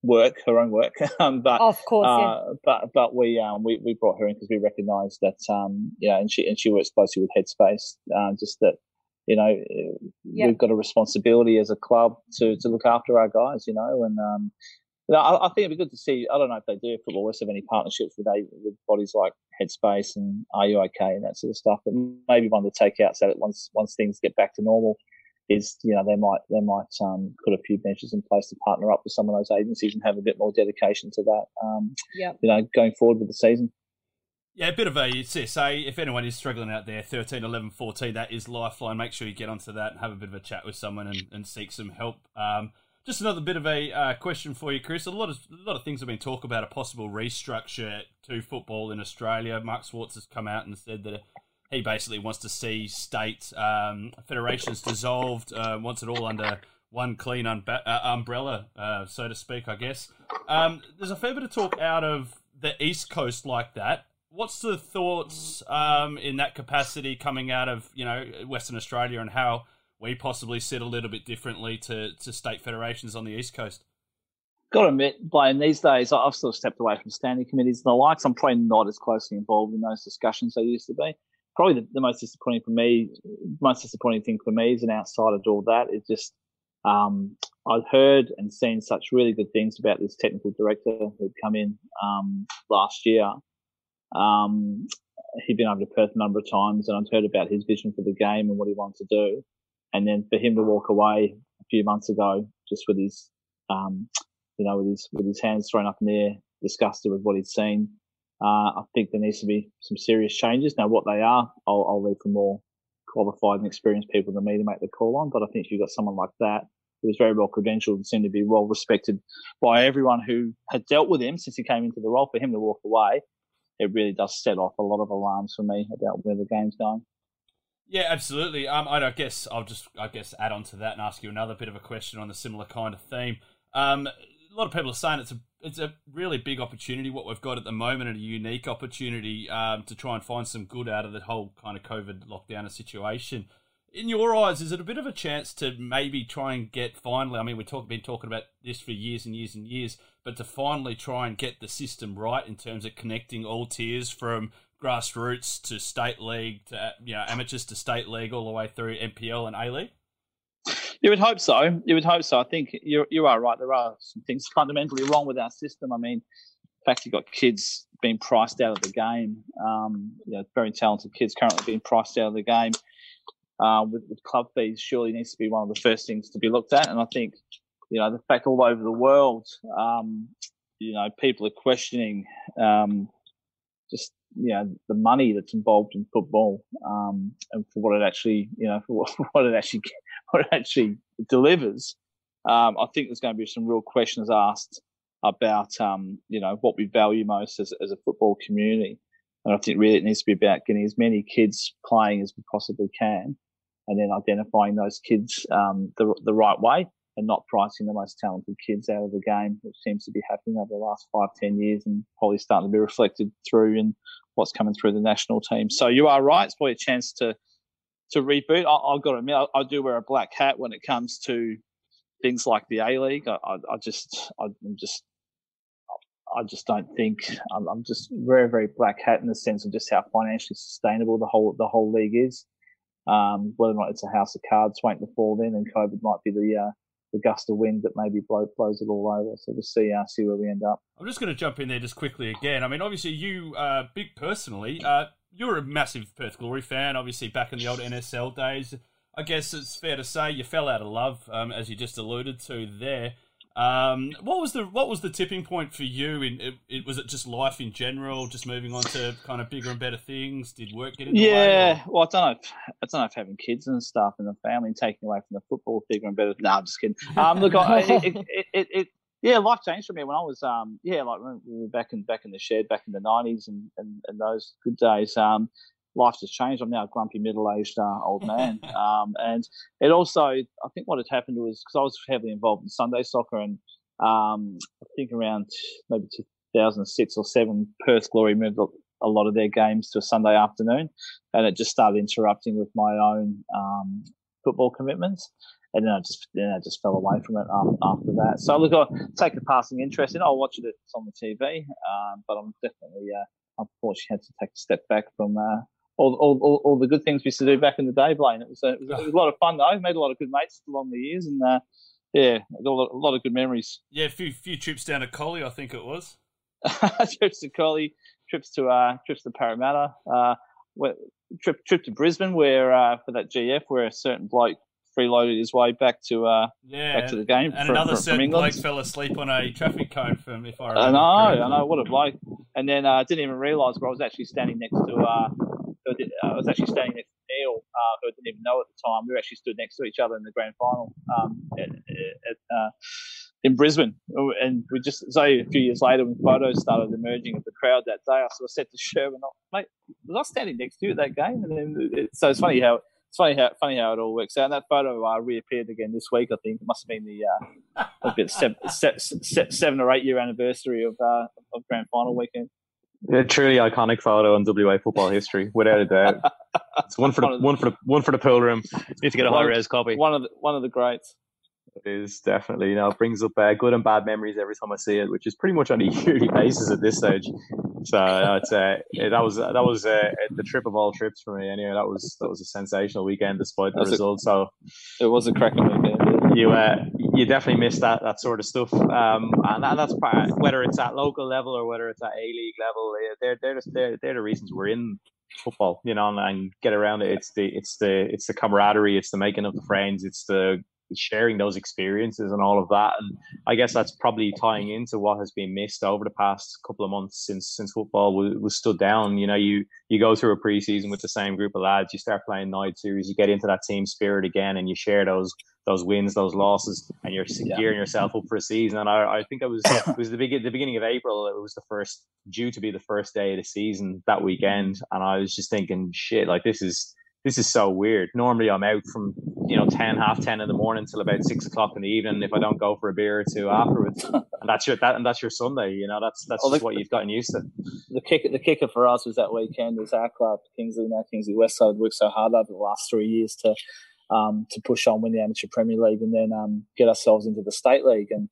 work, her own work, um, but of course, yeah. uh, but but we um we, we brought her in because we recognised that um you know and she and she works closely with Headspace uh, just that you know Yep. we've got a responsibility as a club to to look after our guys you know and um you know, I, I think it'd be good to see. I don't know if they do if Football West have any partnerships with with bodies like Headspace and Are You OK and that sort of stuff. But maybe one of the takeouts that once once things get back to normal, is you know they might they might um, put a few measures in place to partner up with some of those agencies and have a bit more dedication to that. Um, Yep. you know, going forward with the season. Yeah, a bit of a CSA. If anyone is struggling out there, 13, 11, 14, that is Lifeline. Make sure you get onto that and have a bit of a chat with someone and, and seek some help. Um, just another bit of a uh, question for you, Chris. A lot of a lot of things have been talked about a possible restructure to football in Australia. Mark Swartz has come out and said that he basically wants to see state um, federations dissolved, uh, wants it all under one clean unba- uh, umbrella, uh, so to speak, I guess. Um, there's a fair bit of talk out of the East Coast like that. What's the thoughts um, in that capacity coming out of you know Western Australia and how we possibly sit a little bit differently to, to state federations on the East Coast? Got to admit, Blayne, these days I've sort of stepped away from standing committees and the likes. I'm probably not as closely involved in those discussions as I used to be. Probably the, the most disappointing for me, most disappointing thing for me is an outsider to all that is just um, I'd heard and seen such really good things about this technical director who'd come in um, last year. Um, he'd been over to Perth a number of times, and I'd heard about his vision for the game and what he wanted to do. And then for him to walk away a few months ago, just with his, um, you know, with his with his hands thrown up in the air, disgusted with what he'd seen. Uh, I think there needs to be some serious changes. Now, what they are, I'll, I'll leave for more qualified and experienced people than me to make the call on. But I think if you've got someone like that who was very well credentialed and seemed to be well respected by everyone who had dealt with him since he came into the role, for him to walk away, it really does set off a lot of alarms for me about where the game's going. Yeah, absolutely. Um, I guess I'll just I guess add on to that and ask you another bit of a question on a similar kind of theme. Um, a lot of people are saying it's a it's a really big opportunity what we've got at the moment and a unique opportunity um, to try and find some good out of the whole kind of COVID lockdown situation. In your eyes, is it a bit of a chance to maybe try and get finally? I mean, we've talk, been talking about this for years and years and years, but to finally try and get the system right in terms of connecting all tiers from grassroots to state league to you know amateurs to state league all the way through NPL and A League. You would hope so. You would hope so. I think you you are right. There are some things fundamentally wrong with our system. I mean, in fact, you've got kids being priced out of the game. Um, you know, very talented kids currently being priced out of the game uh, with, with club fees. Surely needs to be one of the first things to be looked at. And I think, you know, the fact all over the world, um, you know, people are questioning um, just you know the money that's involved in football um, and for what it actually you know for what, what it actually what it actually delivers. Um, I think there's going to be some real questions asked about um, you know what we value most as, as a football community. And I think really it needs to be about getting as many kids playing as we possibly can, and then identifying those kids um, the the right way and not pricing the most talented kids out of the game, which seems to be happening over the last five, ten years, and probably starting to be reflected through in what's coming through the national team. So you are right; it's probably a chance to to reboot. I, have got to admit, I, I, do wear a black hat when it comes to things like the A League. I, I, I just, I, am just, I just don't think I'm, I'm, just very, very black hat in the sense of just how financially sustainable the whole the whole league is. Um, whether or not it's a house of cards waiting to fall in, and COVID might be the uh, the gust of wind that maybe blow, blows it all over. So we'll see uh, see where we end up. I'm just going to jump in there just quickly again. I mean, obviously you, uh, big personally, uh, you're a massive Perth Glory fan. Obviously, back in the old NSL days. I guess it's fair to say you fell out of love, um, as you just alluded to there. Um, what was the what was the tipping point for you? In it, it, was it just life in general, just moving on to kind of bigger and better things? Did work get in the yeah, way? Yeah, well, I don't know. If, I don't know if having kids and stuff and the family and taking away from the football bigger and better. No, I'm just kidding. Um, look, I, it, it, it, yeah, life changed for me when I was um, yeah, like we were back in back in the shed back in the '90s and and, and those good days. Um, life has changed. I'm now a grumpy middle-aged uh, old man, um, and it also I think what had happened was because I was heavily involved in Sunday soccer, and um, I think around maybe 2006 or seven, Perth Glory moved a lot of their games to a Sunday afternoon, and it just started interrupting with my own um, football commitments. And then I just then I just fell away from it after that. So look, I take a passing interest in. I'll watch it. It's on the TV, um, but I'm definitely uh, unfortunately had to take a step back from uh, all, all, all, all, the good things we used to do back in the day, Blayne. It was, a, it was, a lot of fun, though. Made a lot of good mates along the years, and uh, yeah, a lot, a lot, of good memories. Yeah, a few, few trips down to Collie, I think it was. trips to Collie, trips to uh, trips to Parramatta, uh, trip trip to Brisbane, where uh, for that GF, where a certain bloke freeloaded his way back to uh, yeah, back to the game. And from, another from, certain from bloke fell asleep on a traffic cone from if I remember. I know, correctly. I know, what a bloke. And then I uh, didn't even realise where I was actually standing next to uh, I was actually standing next to Neil, uh, who I didn't even know at the time. We were actually stood next to each other in the grand final um, at, at, uh, in Brisbane. And we just so a few years later, when photos started emerging of the crowd that day, I sort of said to Sherwin, oh, "Mate, was I standing next to you at that game?" And then it, so it's funny how it's funny how funny how it all works out. And that photo uh, reappeared again this week. I think it must have been the uh, or eight year anniversary of uh, of grand final weekend. A truly iconic photo in WA football history, without a doubt. It's one for the, one for the one for the pool room. Need to get a high res copy. One of the one of the greats. It is definitely, you know, it brings up uh, good and bad memories every time I see it, which is pretty much on a yearly basis at this stage. So uh, it's uh, that was that was uh, the trip of all trips for me. Anyway, that was that was a sensational weekend despite the result. so it was a cracking weekend. You uh, you definitely miss that that sort of stuff, um, and that, that's part, whether it's at local level or whether it's at A League level. They're they're just, they're they're the reasons we're in football, you know, and, and, get around it. It's the it's the it's the camaraderie, it's the making of the friends, it's the sharing those experiences and all of that. And I guess that's probably tying into what has been missed over the past couple of months since since football was, was stood down. You know, you you go through a preseason with the same group of lads, you start playing night series, you get into that team spirit again, and you share those those wins, those losses, and you're yeah. gearing yourself up for a season. And I, I think it was it was the big the beginning of April. It was the first due to be the first day of the season that weekend, and I was just thinking, shit, like this is this is so weird. Normally, I'm out from you know ten, half ten in the morning till about six o'clock in the evening. If I don't go for a beer or two afterwards, and that's your that and that's your Sunday. You know, that's that's well, just the, what you've gotten used to. The kicker, the kicker for us was that weekend was our club, Kingsley, now Kingsley Westside, worked so hard over the last three years to um, to push on, win the amateur Premier League, and then um, get ourselves into the state league. And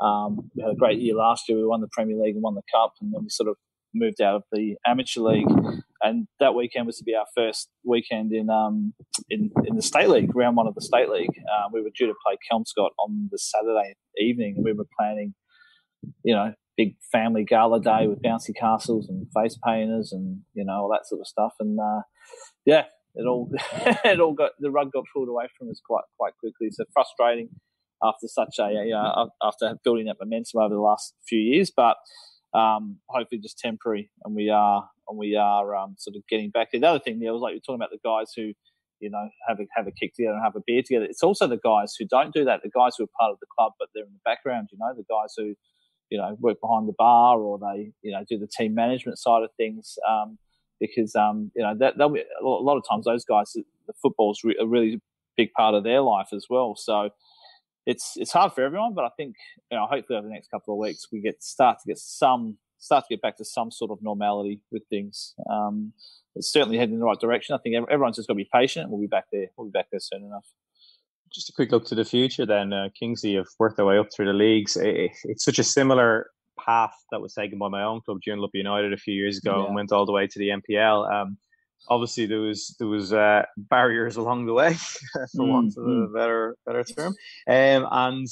um, we had a great year last year. We won the Premier League and won the cup, and then we sort of moved out of the amateur league, and that weekend was to be our first weekend in um, in, in the state league, round one of the state league. Uh, we were due to play Kelmscott on the Saturday evening, and we were planning, you know, big family gala day with bouncy castles and face painters and you know all that sort of stuff. And uh, yeah, it all it all got the rug got pulled away from us quite quite quickly. So frustrating after such a you know, after building that momentum over the last few years, but um, hopefully just temporary, and we are and we are um, sort of getting back. To the other thing there was like you're talking about the guys who, you know, have a have a kick together and have a beer together. It's also the guys who don't do that. The guys who are part of the club but they're in the background. You know, the guys who, you know, work behind the bar or they, you know, do the team management side of things. Um, because um, you know that be a lot of times those guys the football's re- a really big part of their life as well. So it's it's hard for everyone, but I think you know hopefully over the next couple of weeks we get start to get some start to get back to some sort of normality with things. Um, it's certainly heading in the right direction. I think everyone's just got to be patient. We'll be back there. We'll be back there soon enough. Just a quick look to the future, then. Uh, Kingsley have worked their way up through the leagues. It, it's such a similar path that was taken by my own club, Joondalup United, a few years ago, yeah. and went all the way to the NPL. Um, obviously, there was there was uh, barriers along the way, for mm, want of a mm. better better term, um, and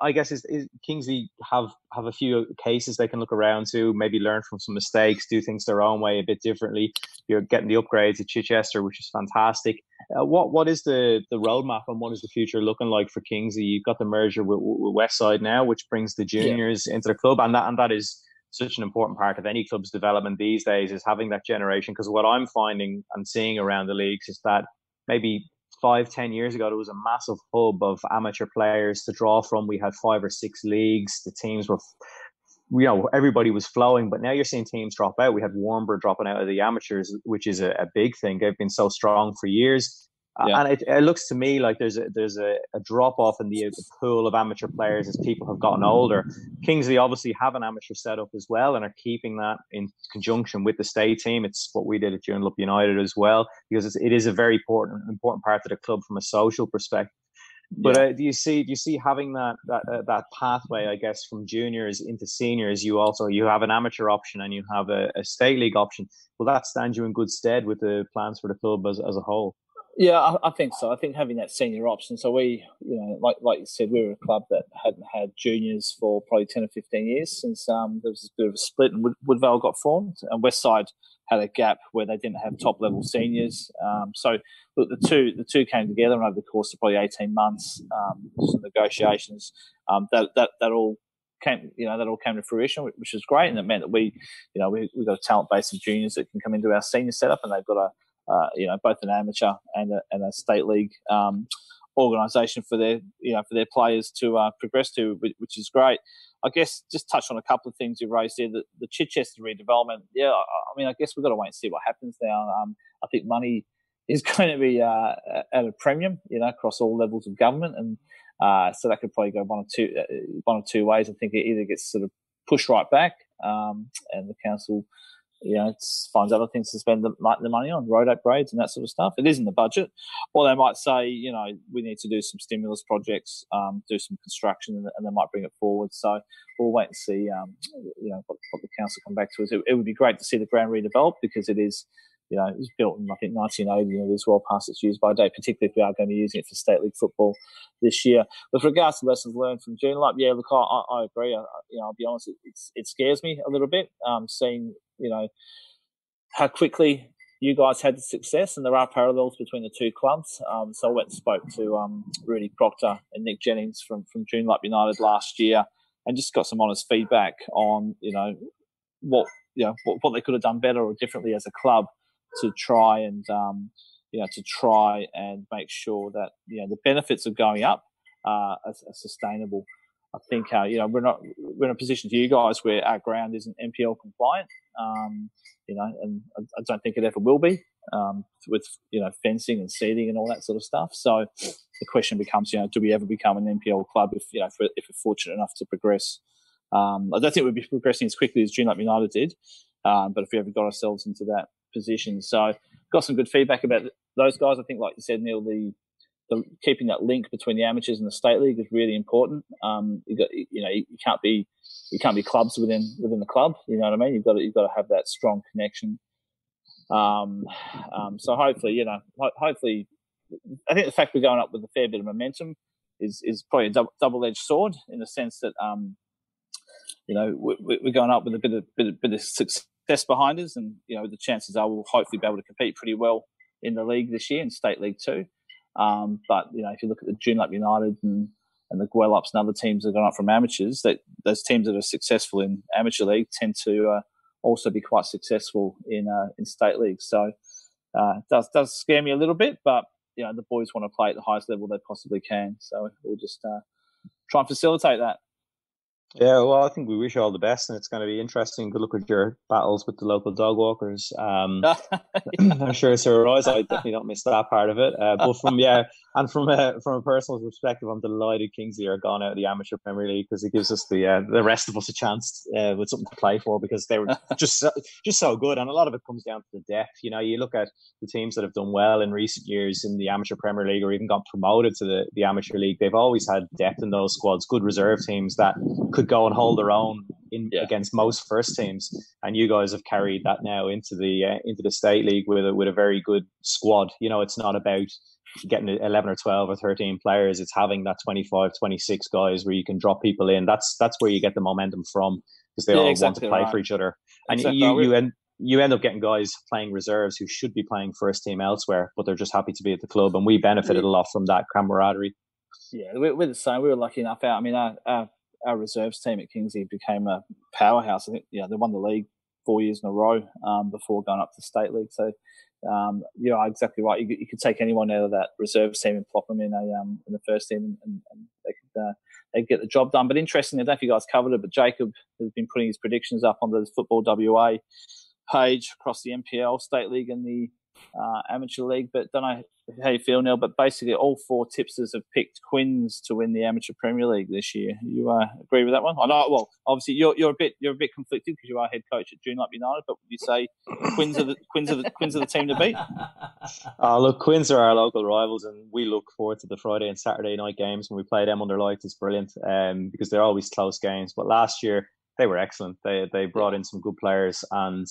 I guess is, is Kingsley have have a few cases they can look around to, maybe learn from some mistakes, do things their own way a bit differently. You're getting the upgrades at Chichester, which is fantastic. Uh, what what is the the roadmap and what is the future looking like for Kingsley? You've got the merger with, with Westside now, which brings the juniors yeah. into the club, and that and that is such an important part of any club's development these days is having that generation. Because what I'm finding and seeing around the leagues is that maybe five, ten years ago, there was a massive hub of amateur players to draw from. We had five or six leagues. The teams were, you know, everybody was flowing. But now you're seeing teams drop out. We had Warnbro dropping out of the amateurs, which is a, a big thing. They've been so strong for years. Uh, yeah. And it, it, looks to me like there's a there's a, a drop off in the, the, pool of amateur players as people have gotten older. Kingsley obviously have an amateur setup as well and are keeping that in conjunction with the state team. It's what we did at Joondalup United as well because it's, it is a very important important part of the club from a social perspective. But yeah. uh, do you see do you see having that that uh, that pathway? I guess from juniors into seniors, you also you have an amateur option and you have a, a state league option. Will that stand you in good stead with the plans for the club as as a whole? Yeah, I, I, think so. I think having that senior option. So we, you know, like like you said, we were a club that hadn't had juniors for probably ten or fifteen years since um, there was a bit of a split and Wood, Woodvale got formed, and Westside had a gap where they didn't have top level seniors. Um, so look, the two the two came together, and over the course of probably eighteen months, um, some negotiations, um, that that that all came, you know, that all came to fruition, which is great, and it meant that we, you know, we we got a talent base of juniors that can come into our senior setup, and they've got a uh, you know, both an amateur and a, and a state league um, organisation for their, you know, for their players to uh, progress to, which is great. I guess just touch on a couple of things you raised there. The, the Chichester redevelopment, yeah, I, mean, I guess we've got to wait and see what happens now. Um, I think money is going to be uh, at a premium, you know, across all levels of government, and uh, so that could probably go one or two, uh, one or two ways. I think it either gets sort of pushed right back, um, and the council you know, finds other things to spend the, the money on, road upgrades and that sort of stuff. It is in the budget. Or they might say, you know, we need to do some stimulus projects, um, do some construction, and, and, they might bring it forward. So we'll wait and see, um, you know, what, what, the council come back to us. It, it, would be great to see the ground redeveloped because it is, you know, it was built in, I think, 1980 and it is well past its use by date, particularly if we are going to be using it for state league football this year. With regards to lessons learned from Joondalup, yeah, look, I, I agree. I, you know, I'll be honest, it, it scares me a little bit, um, seeing you know, how quickly you guys had the success, and there are parallels between the two clubs. Um, so I went and spoke to um, Rudy Proctor and Nick Jennings from from June Joondalup United last year, and just got some honest feedback on you know what you know what, what they could have done better or differently as a club to try and um, you know to try and make sure that you know the benefits of going up are, are sustainable. I think uh, you know we're not we're in a position to you guys where our ground isn't NPL compliant, um, you know, and I, don't think it ever will be um, with you know fencing and seating and all that sort of stuff. So the question becomes, you know, do we ever become an NPL club if you know if we're, if we're fortunate enough to progress? Um, I don't think we'd be progressing as quickly as Joondalup United did, um, but if we ever got ourselves into that position, so got some good feedback about those guys. I think, like you said, Neil, the the, keeping that link between the amateurs and the state league is really important. Um, you got, you know, you, can't be, you can't be clubs within within the club. You know what I mean? You've got to, you've got to have that strong connection. Um, um, so hopefully, you know, ho- hopefully, I think the fact we're going up with a fair bit of momentum is is probably a double edged sword in the sense that, um, you know, we, we're going up with a bit of bit of, bit of success behind us, and you know, the chances are we'll hopefully be able to compete pretty well in the league this year in state league too. Um, but you know, if you look at the June Joondalup United and and the Gwelups and other teams that have gone up from amateurs, that those teams that are successful in amateur league tend to uh, also be quite successful in uh, in state league. So uh, does does scare me a little bit, but you know the boys want to play at the highest level they possibly can. So we'll just uh, try and facilitate that. Yeah, well, I think we wish you all the best, and it's going to be interesting to look at your battles with the local dog walkers. Um, I'm sure Sir Royce, I definitely don't miss that part of it. Uh, but from yeah, and from a from a personal perspective, I'm delighted Kingsley are gone out of the amateur Premier League because it gives us the uh, the rest of us a chance uh, with something to play for because they were just so, just so good, and a lot of it comes down to the depth. You know, you look at the teams that have done well in recent years in the amateur Premier League or even got promoted to the, the amateur league. They've always had depth in those squads, good reserve teams that could go and hold their own in yeah. against most first teams. And you guys have carried that now into the uh, into the state league with a, with a very good squad. You know, it's not about getting 11 or 12 or 13 players it's having that 25 26 guys where you can drop people in that's that's where you get the momentum from because they yeah, all exactly want to play right. for each other and exactly. you you end you end up getting guys playing reserves who should be playing first team elsewhere but they're just happy to be at the club and we benefited a lot from that camaraderie yeah we're, we're the same we were lucky enough out i mean our, our our reserves team at Kingsley became a powerhouse. I think yeah, they won the league four years in a row um, before going up to state league. So um, you know exactly right. You, you, could take anyone out of that reserves team and plop them in a um, in the first team, and, and they could uh, they get the job done. But interestingly, I don't know if you guys covered it, but Jacob has been putting his predictions up on the Football WA page across the NPL, State League, and the uh, amateur league. But don't know how you feel, Neil. But basically, all four tipsters have picked Quins to win the amateur Premier League this year. You uh, agree with that one? I know. Well, obviously, you're you're a bit you're a bit conflicted because you are head coach at June Joondalup United. But would you say Quins are the Quins are the Quins are the team to beat? Uh, look, Quins are our local rivals, and we look forward to the Friday and Saturday night games when we play them under lights. It's brilliant um, because they're always close games. But last year they were excellent. They they brought in some good players and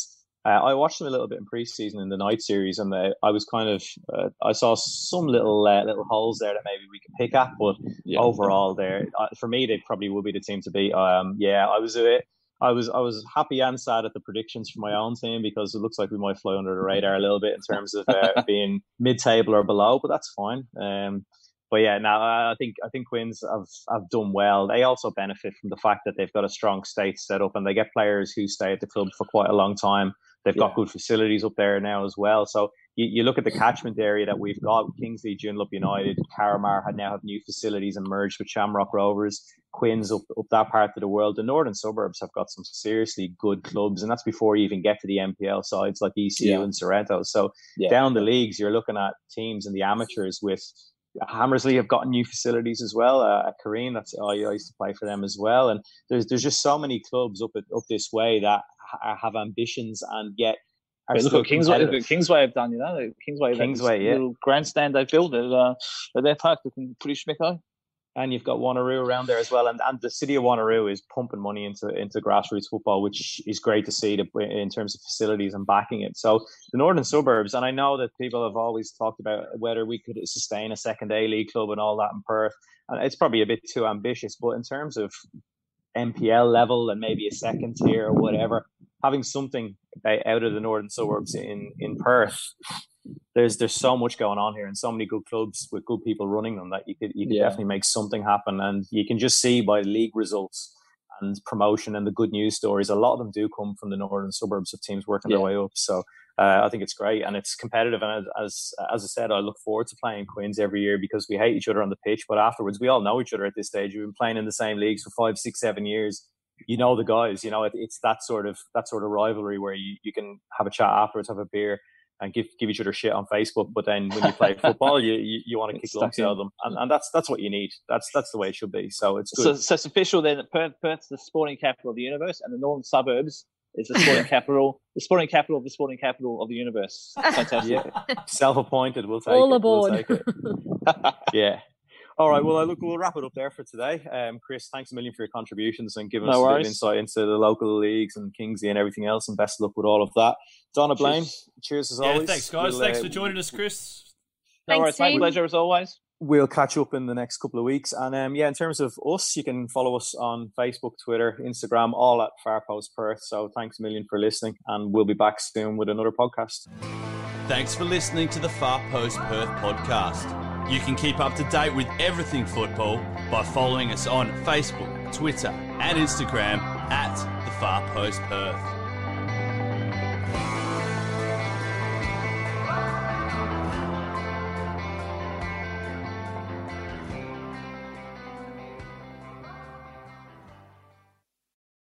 uh, I watched them a little bit in preseason in the night series, and they, I was kind of uh, I saw some little uh, little holes there that maybe we could pick at, but yeah. overall, there uh, for me they probably would be the team to beat. Um, yeah, I was a bit, I was I was happy and sad at the predictions for my own team because it looks like we might fly under the radar a little bit in terms of uh, being mid table or below, but that's fine. Um, but yeah, now I think I think Quins have have done well. They also benefit from the fact that they've got a strong state set up and they get players who stay at the club for quite a long time. They've got good facilities up there now as well. So you, you look at the catchment area that we've got: Kingsley, Joondalup United, Carramar had now have new facilities and merged with Shamrock Rovers. Quins up up that part of the world. The northern suburbs have got some seriously good clubs, and that's before you even get to the NPL sides like ECU yeah. and Sorrento. So yeah. down the leagues, you're looking at teams and the amateurs with Hamersley have gotten new facilities as well. Uh, at Carine, that's I, I used to play for them as well. And there's there's just so many clubs up up this way that have ambitions and yet are look what Kingsway, look what Kingsway have done. You know, Kingsway, Kingsway, yeah. little grandstand they built at, uh, at their park, looking pretty schmicko. And you've got Wanneroo around there as well, and, and the city of Wanneroo is pumping money into into grassroots football, which is great to see to, in terms of facilities and backing it. So the northern suburbs, and I know that people have always talked about whether we could sustain a second A League club and all that in Perth, and it's probably a bit too ambitious. But in terms of NPL level and maybe a second tier or whatever, having something eh, out of the northern suburbs in in Perth, there's there's so much going on here and so many good clubs with good people running them that you could you could yeah. definitely make something happen. And you can just see by league results and promotion and the good news stories, a lot of them do come from the northern suburbs of teams working yeah. their way up. So uh, I think it's great and it's competitive. And as as I said, I look forward to playing Quins every year because we hate each other on the pitch, but afterwards we all know each other at this stage. We've been playing in the same leagues for five, six, seven years. You know the guys. You know it, it's that sort of that sort of rivalry where you, you can have a chat afterwards, have a beer, and give give each other shit on Facebook. But then when you play football, you you, you want to kick lumps out of them, and, and that's that's what you need. That's that's the way it should be. So it's good. So, so it's official then that Perth, Perth's the sporting capital of the universe, and the northern suburbs is the sporting capital, the sporting capital of the sporting capital of the universe. Fantastic. Yeah. Self-appointed. We'll take all it. aboard. We'll it. yeah. All right. Well, I look, we'll wrap it up there for today. Um, Chris, thanks a million for your contributions and giving no us a bit of insight into the local leagues and Kingsley and everything else. And best of luck with all of that. Donna Blayne, cheers, cheers as yeah, always. Thanks, guys. We'll, thanks uh, for joining us, Chris. No Thanks, worries, Pleasure as always. We'll catch up in the next couple of weeks. And um, yeah, in terms of us, you can follow us on Facebook, Twitter, Instagram, all at Farpost Perth. So thanks a million for listening, and we'll be back soon with another podcast. Thanks for listening to the Far Post Perth podcast. You can keep up to date with everything football by following us on Facebook, Twitter, and Instagram at the Far Post Perth.